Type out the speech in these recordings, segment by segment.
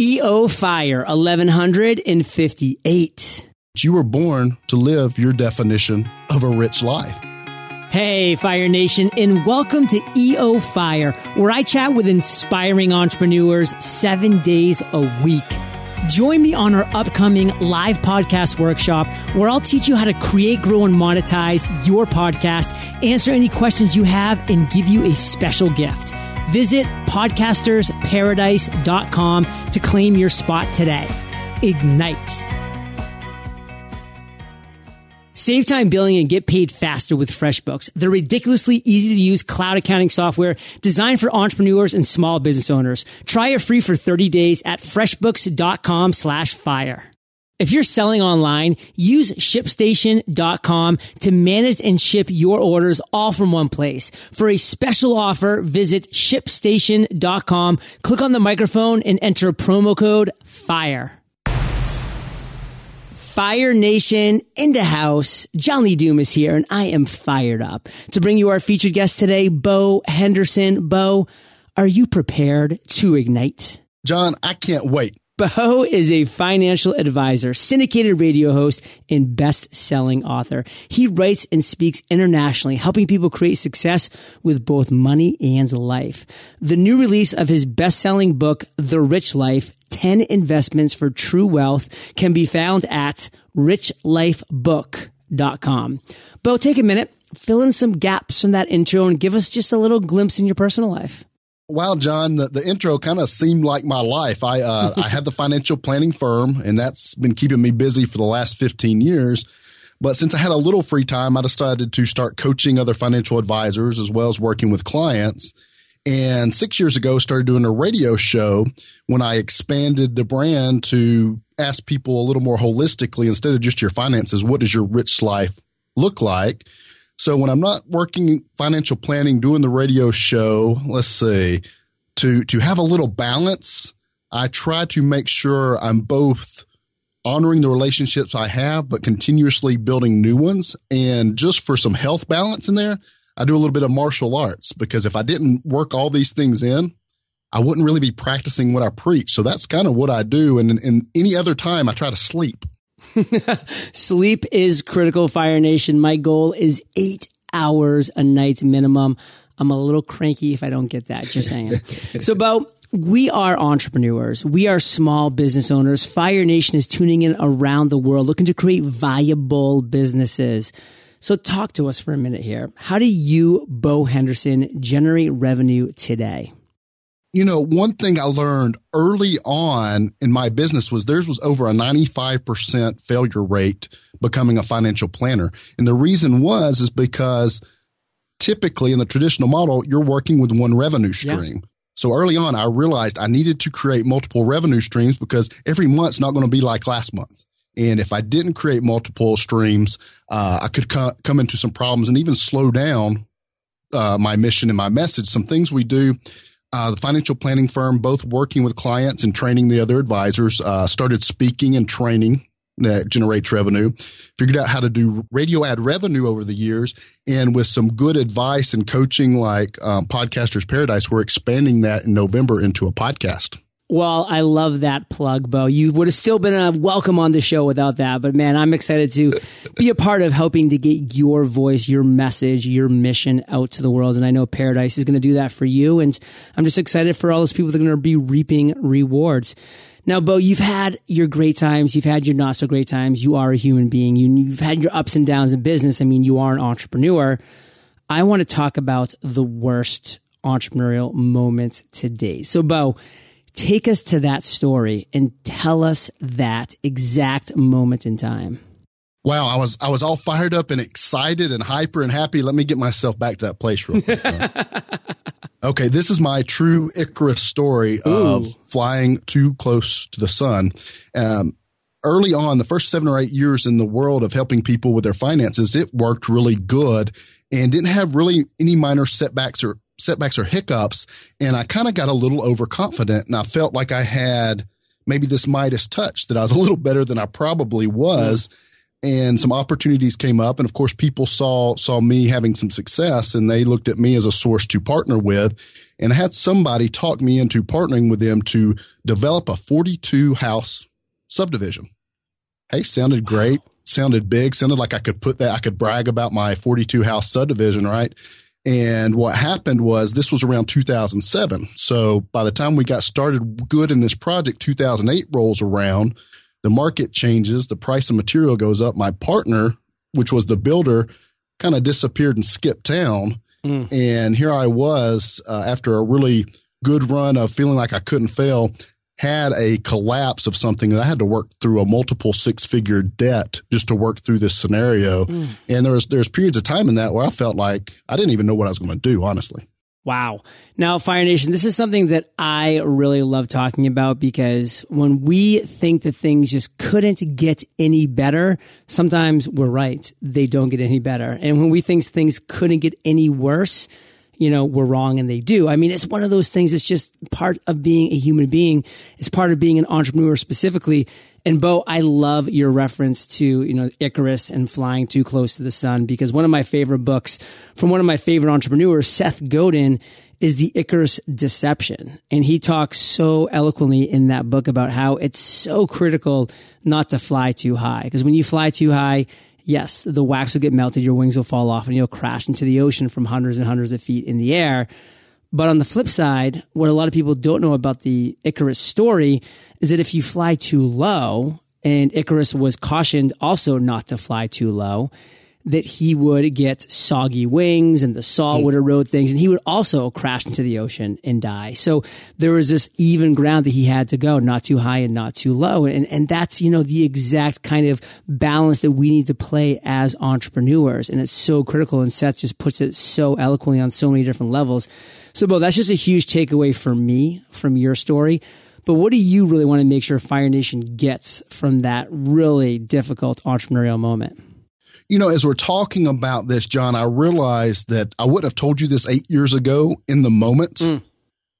EO Fire 1158. You were born to live your definition of a rich life. Hey, Fire Nation, and welcome to EO Fire, where I chat with inspiring entrepreneurs seven days a week. Join me on our upcoming live podcast workshop where I'll teach you how to create, grow, and monetize your podcast, answer any questions you have, and give you a special gift. Visit podcastersparadise.com to claim your spot today. Ignite. Save time billing and get paid faster with FreshBooks. They're ridiculously easy to use cloud accounting software designed for entrepreneurs and small business owners. Try it free for 30 days at freshbooks.com slash fire. If you're selling online, use shipstation.com to manage and ship your orders all from one place. For a special offer, visit shipstation.com, click on the microphone and enter promo code FIRE. Fire Nation in the house. John Lee Dumas is here and I am fired up to bring you our featured guest today, Beau Henderson. Beau, are you prepared to ignite? John, I can't wait. Beau is a financial advisor, syndicated radio host, and best-selling author. He writes and speaks internationally, helping people create success with both money and life. The new release of his best-selling book, The Rich Life, 10 investments for true wealth can be found at richlifebook.com. Beau, take a minute, fill in some gaps from that intro and give us just a little glimpse in your personal life. Wow, John, the, the intro kind of seemed like my life. I, uh, I had the financial planning firm and that's been keeping me busy for the last 15 years. But since I had a little free time, I decided to start coaching other financial advisors as well as working with clients. And six years ago, started doing a radio show when I expanded the brand to ask people a little more holistically instead of just your finances, what does your rich life look like? So when I'm not working financial planning, doing the radio show, let's say to, to have a little balance, I try to make sure I'm both honoring the relationships I have, but continuously building new ones. And just for some health balance in there, I do a little bit of martial arts because if I didn't work all these things in, I wouldn't really be practicing what I preach. So that's kind of what I do. And in, any other time, I try to sleep. sleep is critical, Fire Nation. My goal is eight hours a night minimum. I'm a little cranky if I don't get that. Just saying. so, Beau, we are entrepreneurs. We are small business owners. Fire Nation is tuning in around the world looking to create viable businesses. So talk to us for a minute here. How do you, Beau Henderson, generate revenue today? You know, one thing I learned early on in my business was theirs was over a 95% failure rate becoming a financial planner. And the reason was is because typically in the traditional model, you're working with one revenue stream. Yeah. So early on, I realized I needed to create multiple revenue streams because every month's not going to be like last month. And if I didn't create multiple streams, uh, I could co- come into some problems and even slow down uh, my mission and my message. Some things we do. Uh, the financial planning firm, both working with clients and training the other advisors, uh, started speaking and training that generates revenue. Figured out how to do radio ad revenue over the years, and with some good advice and coaching, like um, Podcasters Paradise, we're expanding that in November into a podcast. Well, I love that plug, Beau. You would have still been a welcome on the show without that. But man, I'm excited to be a part of helping to get your voice, your message, your mission out to the world. And I know Paradise is going to do that for you. And I'm just excited for all those people that are going to be reaping rewards. Now, Beau, you've had your great times. You've had your not so great times. You are a human being. You, have had your ups and downs in business. I mean, you are an entrepreneur. I want to talk about the worst entrepreneurial moment today. So, Beau, Take us to that story and tell us that exact moment in time. Wow, I was I was all fired up and excited and hyper and happy. Let me get myself back to that place real quick. okay, this is my true Icarus story of Ooh. flying too close to the sun. Um, early on, the first seven or eight years in the world of helping people with their finances, it worked really good and didn't have really any minor setbacks or setbacks or hiccups. And I kind of got a little overconfident and I felt like I had maybe this Midas touch that I was a little better than I probably was. and some opportunities came up and of course people saw saw me having some success and they looked at me as a source to partner with and I had somebody talk me into partnering with them to develop a 42 house subdivision hey sounded great sounded big sounded like i could put that i could brag about my 42 house subdivision right and what happened was this was around 2007 so by the time we got started good in this project 2008 rolls around the market changes, the price of material goes up. My partner, which was the builder, kind of disappeared and skipped town. Mm. And here I was uh, after a really good run of feeling like I couldn't fail, had a collapse of something that I had to work through a multiple six figure debt just to work through this scenario. Mm. And there was there's periods of time in that where I felt like I didn't even know what I was going to do, honestly. Wow. Now, Fire Nation, this is something that I really love talking about because when we think that things just couldn't get any better, sometimes we're right. They don't get any better. And when we think things couldn't get any worse, you know, we're wrong and they do. I mean, it's one of those things. It's just part of being a human being. It's part of being an entrepreneur specifically. And Beau, I love your reference to, you know, Icarus and flying too close to the sun because one of my favorite books from one of my favorite entrepreneurs, Seth Godin, is the Icarus deception. And he talks so eloquently in that book about how it's so critical not to fly too high. Because when you fly too high, yes, the wax will get melted, your wings will fall off, and you'll crash into the ocean from hundreds and hundreds of feet in the air. But on the flip side, what a lot of people don't know about the Icarus story is that if you fly too low, and Icarus was cautioned also not to fly too low, that he would get soggy wings and the saw hmm. would erode things and he would also crash into the ocean and die. So there was this even ground that he had to go, not too high and not too low. And, and that's, you know, the exact kind of balance that we need to play as entrepreneurs. And it's so critical. And Seth just puts it so eloquently on so many different levels. So, Beau, that's just a huge takeaway for me from your story. But what do you really want to make sure Fire Nation gets from that really difficult entrepreneurial moment? You know, as we're talking about this, John, I realized that I wouldn't have told you this eight years ago in the moment, mm.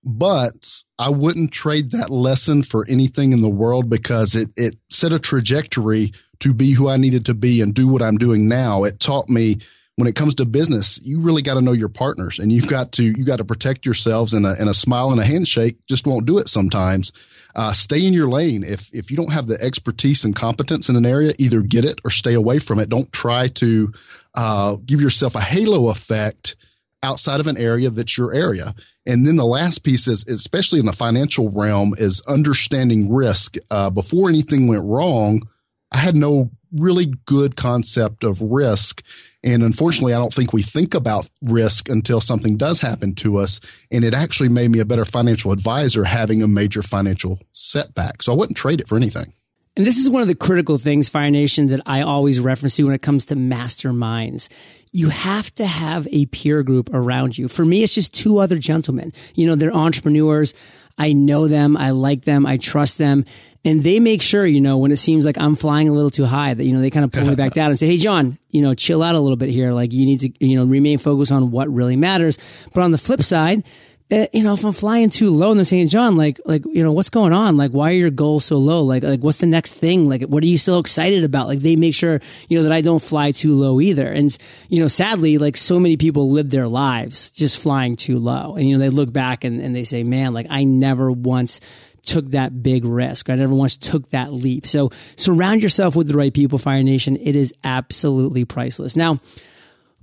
but I wouldn't trade that lesson for anything in the world because it, it set a trajectory to be who I needed to be and do what I'm doing now. It taught me when it comes to business, you really got to know your partners and you've got to, you got to protect yourselves and a, and a smile and a handshake just won't do it sometimes. Uh, stay in your lane. If, if you don't have the expertise and competence in an area, either get it or stay away from it. Don't try to, uh, give yourself a halo effect outside of an area that's your area. And then the last piece is, especially in the financial realm, is understanding risk. Uh, before anything went wrong, I had no really good concept of risk. And unfortunately, I don't think we think about risk until something does happen to us. And it actually made me a better financial advisor having a major financial setback. So I wouldn't trade it for anything. And this is one of the critical things, Fire Nation, that I always reference to when it comes to masterminds. You have to have a peer group around you. For me, it's just two other gentlemen. You know, they're entrepreneurs. I know them. I like them. I trust them. And they make sure, you know, when it seems like I'm flying a little too high that, you know, they kind of pull me back down and say, Hey, John, you know, chill out a little bit here. Like you need to, you know, remain focused on what really matters. But on the flip side, Eh, you know, if I'm flying too low in the St. John, like, like, you know, what's going on? Like, why are your goals so low? Like, like, what's the next thing? Like, what are you still excited about? Like, they make sure, you know, that I don't fly too low either. And, you know, sadly, like so many people live their lives just flying too low. And, you know, they look back and, and they say, man, like, I never once took that big risk. I never once took that leap. So surround yourself with the right people, Fire Nation. It is absolutely priceless. Now,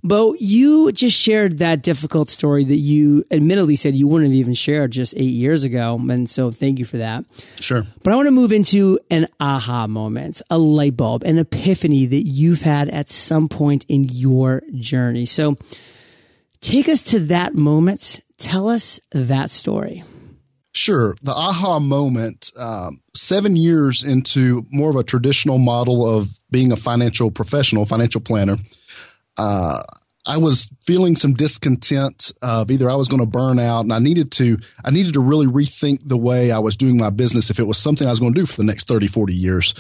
Beau, you just shared that difficult story that you admittedly said you wouldn't have even shared just eight years ago. And so thank you for that. Sure. But I want to move into an aha moment, a light bulb, an epiphany that you've had at some point in your journey. So take us to that moment. Tell us that story. Sure. The aha moment, um, seven years into more of a traditional model of being a financial professional, financial planner, uh, I was feeling some discontent of either I was going to burn out and I needed to, I needed to really rethink the way I was doing my business if it was something I was going to do for the next 30, 40 years.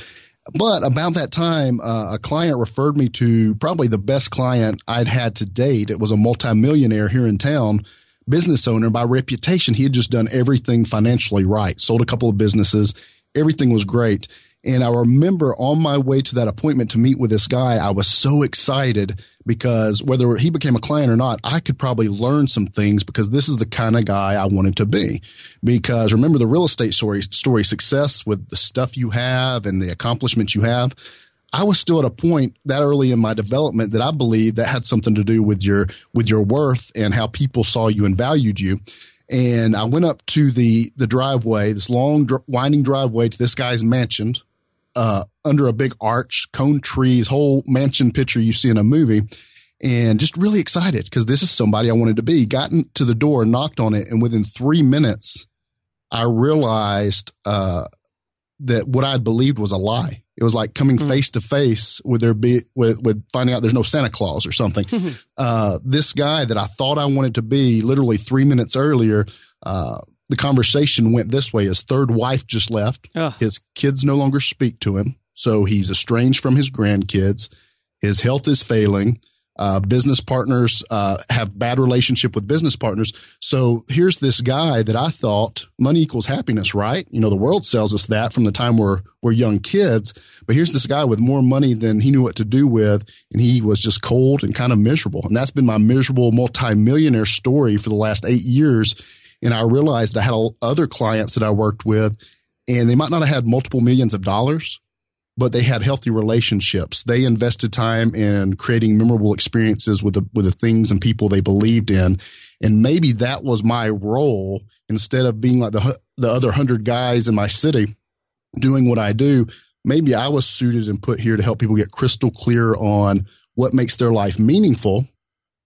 But about that time, uh, a client referred me to probably the best client I'd had to date. It was a multimillionaire here in town, business owner. By reputation, he had just done everything financially right, sold a couple of businesses. Everything was great. And I remember on my way to that appointment to meet with this guy, I was so excited because whether he became a client or not, I could probably learn some things because this is the kind of guy I wanted to be. Because remember the real estate story, story success with the stuff you have and the accomplishments you have. I was still at a point that early in my development that I believed that had something to do with your with your worth and how people saw you and valued you and I went up to the the driveway, this long winding driveway to this guy's mansion, uh, under a big arch, cone trees, whole mansion picture you see in a movie, and just really excited because this is somebody I wanted to be. Gotten to the door, knocked on it, and within three minutes, I realized uh, that what I had believed was a lie. It was like coming hmm. face to face with there be with, with finding out there's no Santa Claus or something. uh, this guy that I thought I wanted to be, literally three minutes earlier, uh, the conversation went this way: his third wife just left. Ugh. His kids no longer speak to him, so he's estranged from his grandkids. His health is failing. Uh, business partners uh, have bad relationship with business partners. So here's this guy that I thought money equals happiness, right? You know, the world sells us that from the time we're we're young kids. But here's this guy with more money than he knew what to do with, and he was just cold and kind of miserable. And that's been my miserable multimillionaire story for the last eight years. And I realized I had other clients that I worked with, and they might not have had multiple millions of dollars, but they had healthy relationships. They invested time in creating memorable experiences with the with the things and people they believed in, and maybe that was my role instead of being like the the other hundred guys in my city doing what I do. Maybe I was suited and put here to help people get crystal clear on what makes their life meaningful,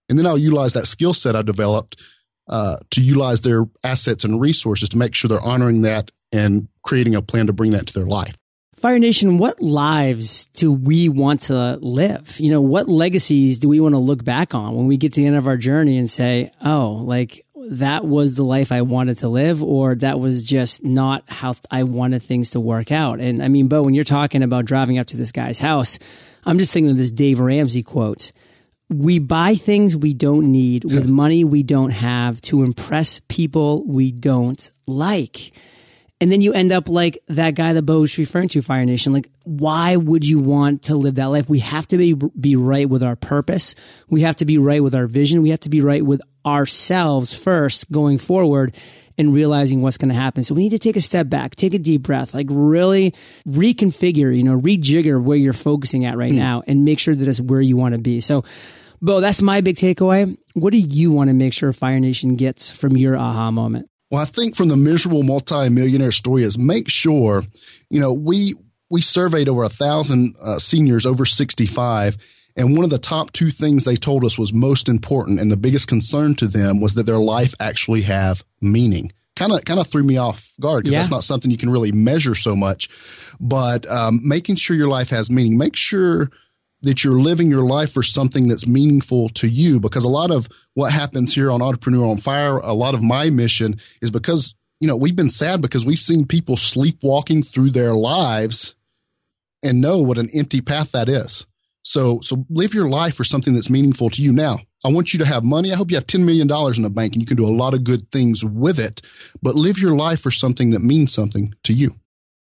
and then I'll utilize that skill set I developed uh, to utilize their assets and resources to make sure they're honoring that and creating a plan to bring that to their life. Fire Nation, what lives do we want to live? You know, what legacies do we want to look back on when we get to the end of our journey and say, oh, like that was the life I wanted to live, or that was just not how I wanted things to work out? And I mean, Beau, when you're talking about driving up to this guy's house, I'm just thinking of this Dave Ramsey quote. We buy things we don't need with money we don't have to impress people we don't like. And then you end up like that guy that Beau was referring to, Fire Nation. Like, why would you want to live that life? We have to be, be right with our purpose. We have to be right with our vision. We have to be right with ourselves first going forward and realizing what's going to happen. So we need to take a step back, take a deep breath, like really reconfigure, you know, rejigger where you're focusing at right mm. now and make sure that it's where you want to be. So, Beau, that's my big takeaway. What do you want to make sure Fire Nation gets from your aha moment? Well, I think from the miserable multimillionaire story is make sure, you know, we we surveyed over a thousand uh, seniors over 65 and one of the top two things they told us was most important and the biggest concern to them was that their life actually have meaning kind of kind of threw me off guard because yeah. that's not something you can really measure so much but um, making sure your life has meaning make sure that you're living your life for something that's meaningful to you because a lot of what happens here on entrepreneur on fire a lot of my mission is because you know we've been sad because we've seen people sleepwalking through their lives and know what an empty path that is. So so live your life for something that's meaningful to you. Now i want you to have money. I hope you have 10 million dollars in the bank and you can do a lot of good things with it but live your life for something that means something to you.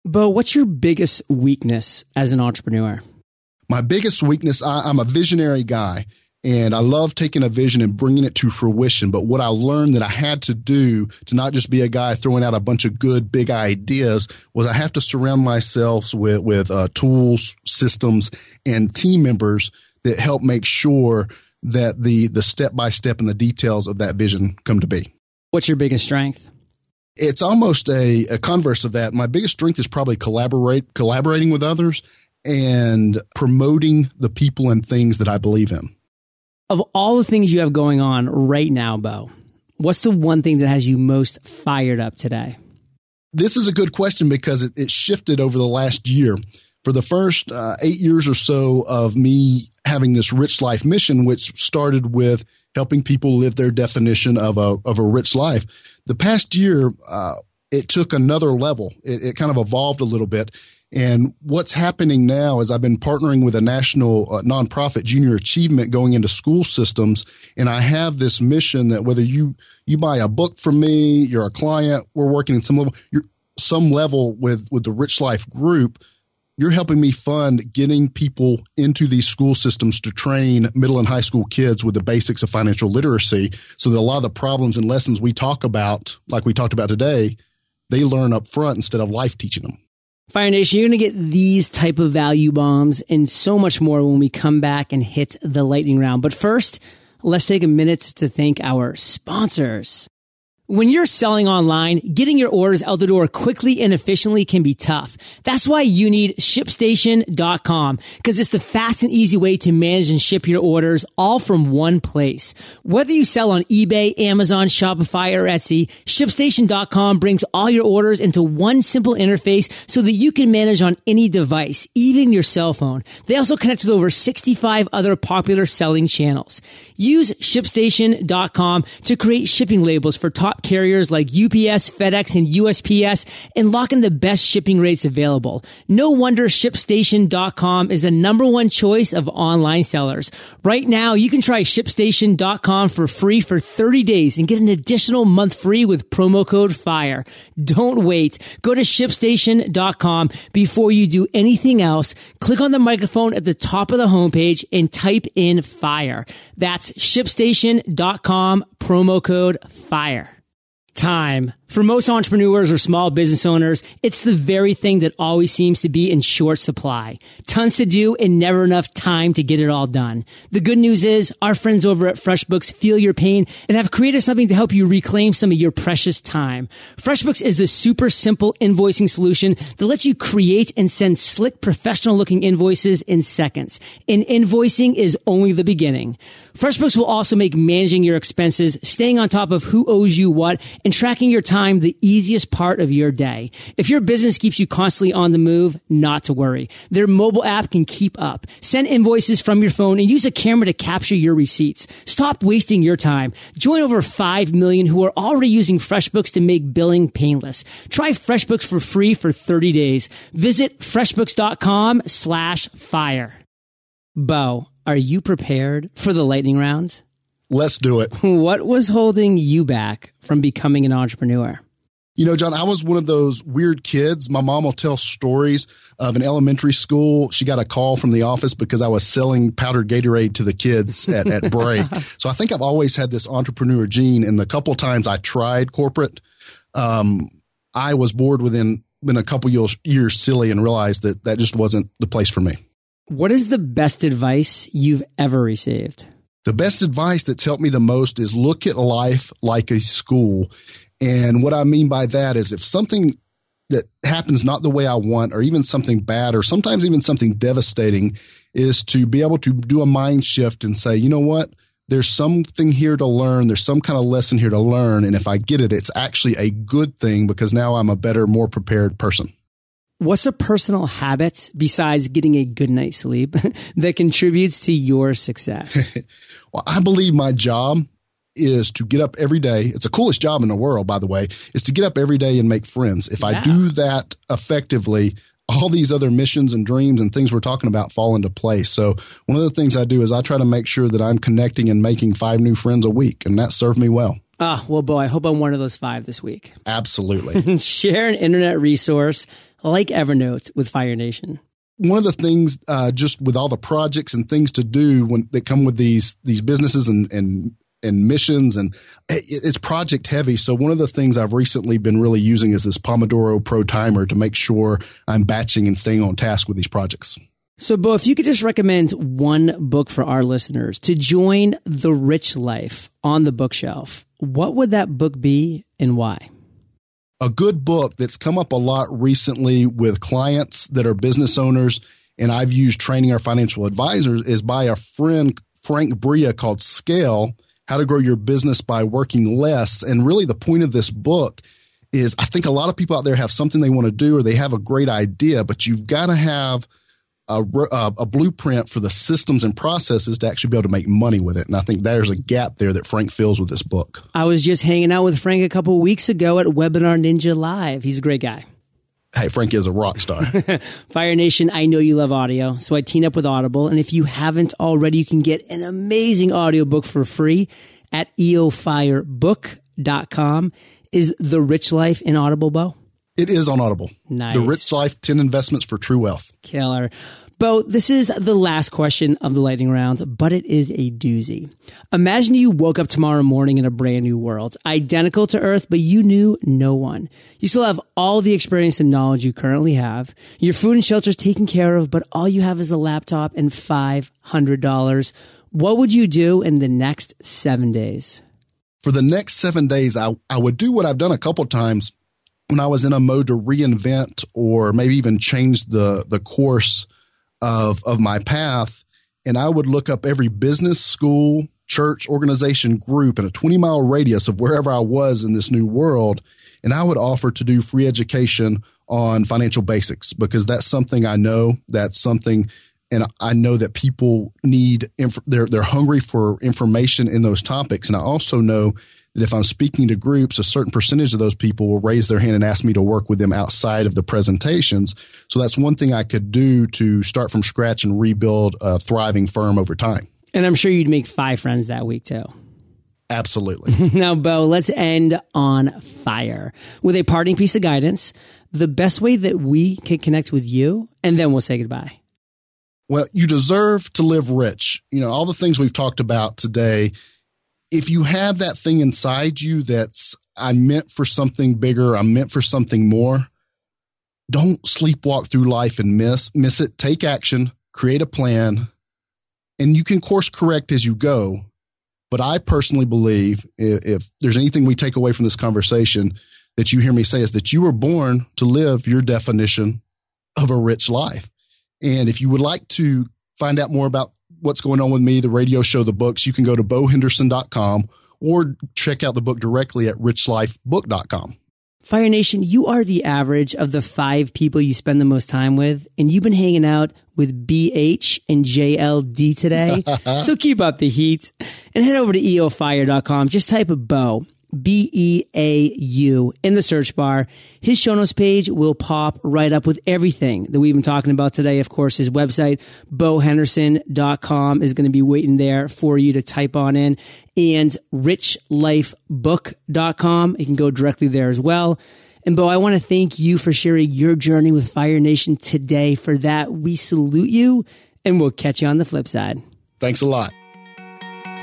Beau what's your biggest weakness as an entrepreneur my biggest weakness, I, I'm a visionary guy and I love taking a vision and bringing it to fruition. But what I learned that I had to do to not just be a guy throwing out a bunch of good, big ideas was I have to surround myself with, with uh, tools, systems, and team members that help make sure that the, the step by step and the details of that vision come to be. What's your biggest strength? It's almost a, a converse of that. My biggest strength is probably collaborate, collaborating with others and promoting the people and things that I believe in. Of all the things you have going on right now, Beau, what's the one thing that has you most fired up today? This is a good question because it, it shifted over the last year. For the first uh, eight years or so of me having this rich life mission, which started with helping people live their definition of a, of a rich life, the past year, uh, it took another level. It, it kind of evolved a little bit and what's happening now is I've been partnering with a national uh, nonprofit, Junior Achievement, going into school systems, and I have this mission that whether you you buy a book from me, you're a client, we're working in some level, you're some level with with the Rich Life Group. you're helping me fund getting people into these school systems to train middle and high school kids with the basics of financial literacy so that a lot of the problems and lessons we talk about, like we talked about today, they learn up front instead of life teaching them. Fire Nation, you're going to get these type of value bombs and so much more when we come back and hit the lightning round. But first, let's take a minute to thank our sponsors. When you're selling online, getting your orders out the door quickly and efficiently can be tough. That's why you need shipstation.com because it's the fast and easy way to manage and ship your orders all from one place. Whether you sell on eBay, Amazon, Shopify, or Etsy, shipstation.com brings all your orders into one simple interface so that you can manage on any device, even your cell phone. They also connect with over 65 other popular selling channels. Use shipstation.com to create shipping labels for top carriers like UPS, FedEx, and USPS and lock in the best shipping rates available. No wonder ShipStation.com is the number one choice of online sellers. Right now, you can try ShipStation.com for free for 30 days and get an additional month free with promo code FIRE. Don't wait. Go to ShipStation.com before you do anything else. Click on the microphone at the top of the homepage and type in FIRE. That's ShipStation.com promo code FIRE time. For most entrepreneurs or small business owners, it's the very thing that always seems to be in short supply. Tons to do and never enough time to get it all done. The good news is our friends over at FreshBooks feel your pain and have created something to help you reclaim some of your precious time. FreshBooks is the super simple invoicing solution that lets you create and send slick professional looking invoices in seconds. And invoicing is only the beginning. FreshBooks will also make managing your expenses, staying on top of who owes you what, and tracking your time time the easiest part of your day. If your business keeps you constantly on the move, not to worry. Their mobile app can keep up. Send invoices from your phone and use a camera to capture your receipts. Stop wasting your time. Join over 5 million who are already using FreshBooks to make billing painless. Try FreshBooks for free for 30 days. Visit freshbooks.com slash fire. Beau, are you prepared for the lightning round? Let's do it. What was holding you back from becoming an entrepreneur? You know, John, I was one of those weird kids. My mom will tell stories of an elementary school. She got a call from the office because I was selling powdered Gatorade to the kids at, at break. so I think I've always had this entrepreneur gene. And the couple times I tried corporate, um, I was bored within, within a couple years, years silly and realized that that just wasn't the place for me. What is the best advice you've ever received? The best advice that's helped me the most is look at life like a school. And what I mean by that is if something that happens not the way I want, or even something bad, or sometimes even something devastating, is to be able to do a mind shift and say, you know what? There's something here to learn. There's some kind of lesson here to learn. And if I get it, it's actually a good thing because now I'm a better, more prepared person. What's a personal habit besides getting a good night's sleep that contributes to your success? well, I believe my job is to get up every day. It's the coolest job in the world, by the way, is to get up every day and make friends. If yeah. I do that effectively, all these other missions and dreams and things we're talking about fall into place. So one of the things I do is I try to make sure that I'm connecting and making five new friends a week, and that served me well. Ah, well, boy, I hope I'm one of those five this week. Absolutely. Share an internet resource like Evernote with Fire Nation. One of the things, uh, just with all the projects and things to do when they come with these these businesses and and and missions and it's project heavy. So one of the things I've recently been really using is this Pomodoro Pro timer to make sure I'm batching and staying on task with these projects. So, Beau, if you could just recommend one book for our listeners to join the rich life on the bookshelf, what would that book be and why? A good book that's come up a lot recently with clients that are business owners, and I've used training our financial advisors is by a friend, Frank Bria, called Scale How to Grow Your Business by Working Less. And really, the point of this book is I think a lot of people out there have something they want to do or they have a great idea, but you've got to have a, a, uh, a, blueprint for the systems and processes to actually be able to make money with it. And I think there's a gap there that Frank fills with this book. I was just hanging out with Frank a couple weeks ago at Webinar Ninja Live. He's a great guy. Hey, Frank is a rock star. Fire Nation, I know you love audio, so I teamed up with Audible. And if you haven't already, you can get an amazing audiobook for free at eofirebook.com. Is The Rich Life in Audible, Beau? It is on Audible. Nice. The Rich Life 10 Investments for True Wealth. Killer. Beau, this is the last question of the lightning round, but it is a doozy. Imagine you woke up tomorrow morning in a brand new world, identical to Earth, but you knew no one. You still have all the experience and knowledge you currently have. Your food and shelter is taken care of, but all you have is a laptop and $500. What would you do in the next seven days? For the next seven days, I, I would do what I've done a couple times when I was in a mode to reinvent or maybe even change the, the course of of my path and I would look up every business, school, church, organization, group in a 20 mile radius of wherever I was in this new world. And I would offer to do free education on financial basics because that's something I know. That's something, and I know that people need, inf- they're, they're hungry for information in those topics. And I also know that if I'm speaking to groups, a certain percentage of those people will raise their hand and ask me to work with them outside of the presentations. So that's one thing I could do to start from scratch and rebuild a thriving firm over time. And I'm sure you'd make five friends that week too. Absolutely. now, Beau, let's end on fire with a parting piece of guidance. The best way that we can connect with you, and then we'll say goodbye. Well, you deserve to live rich. You know, all the things we've talked about today if you have that thing inside you that's I'm meant for something bigger, I'm meant for something more, don't sleepwalk through life and miss miss it. Take action, create a plan, and you can course correct as you go. But I personally believe if, if there's anything we take away from this conversation that you hear me say is that you were born to live your definition of a rich life. And if you would like to find out more about what's going on with me, the radio show, the books, you can go to beauhenderson.com or check out the book directly at richlifebook.com. Fire Nation, you are the average of the five people you spend the most time with, and you've been hanging out with BH and JLD today. so keep up the heat and head over to eofire.com. Just type a Beau B E A U in the search bar. His show notes page will pop right up with everything that we've been talking about today. Of course, his website, beauhenderson.com is going to be waiting there for you to type on in and richlifebook.com. You can go directly there as well. And Beau, I want to thank you for sharing your journey with Fire Nation today. For that, we salute you and we'll catch you on the flip side. Thanks a lot.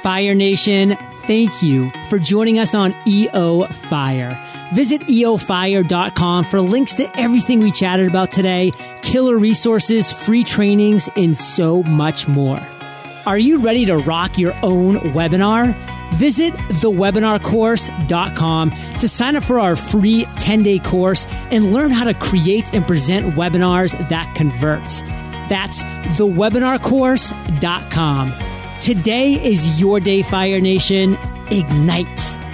Fire Nation, thank you for joining us on EO Fire. Visit eofire.com for links to everything we chatted about today, killer resources, free trainings, and so much more. Are you ready to rock your own webinar? Visit thewebinarcourse.com to sign up for our free 10 day course and learn how to create and present webinars that convert. That's thewebinarcourse.com. Today is your day, Fire Nation. Ignite.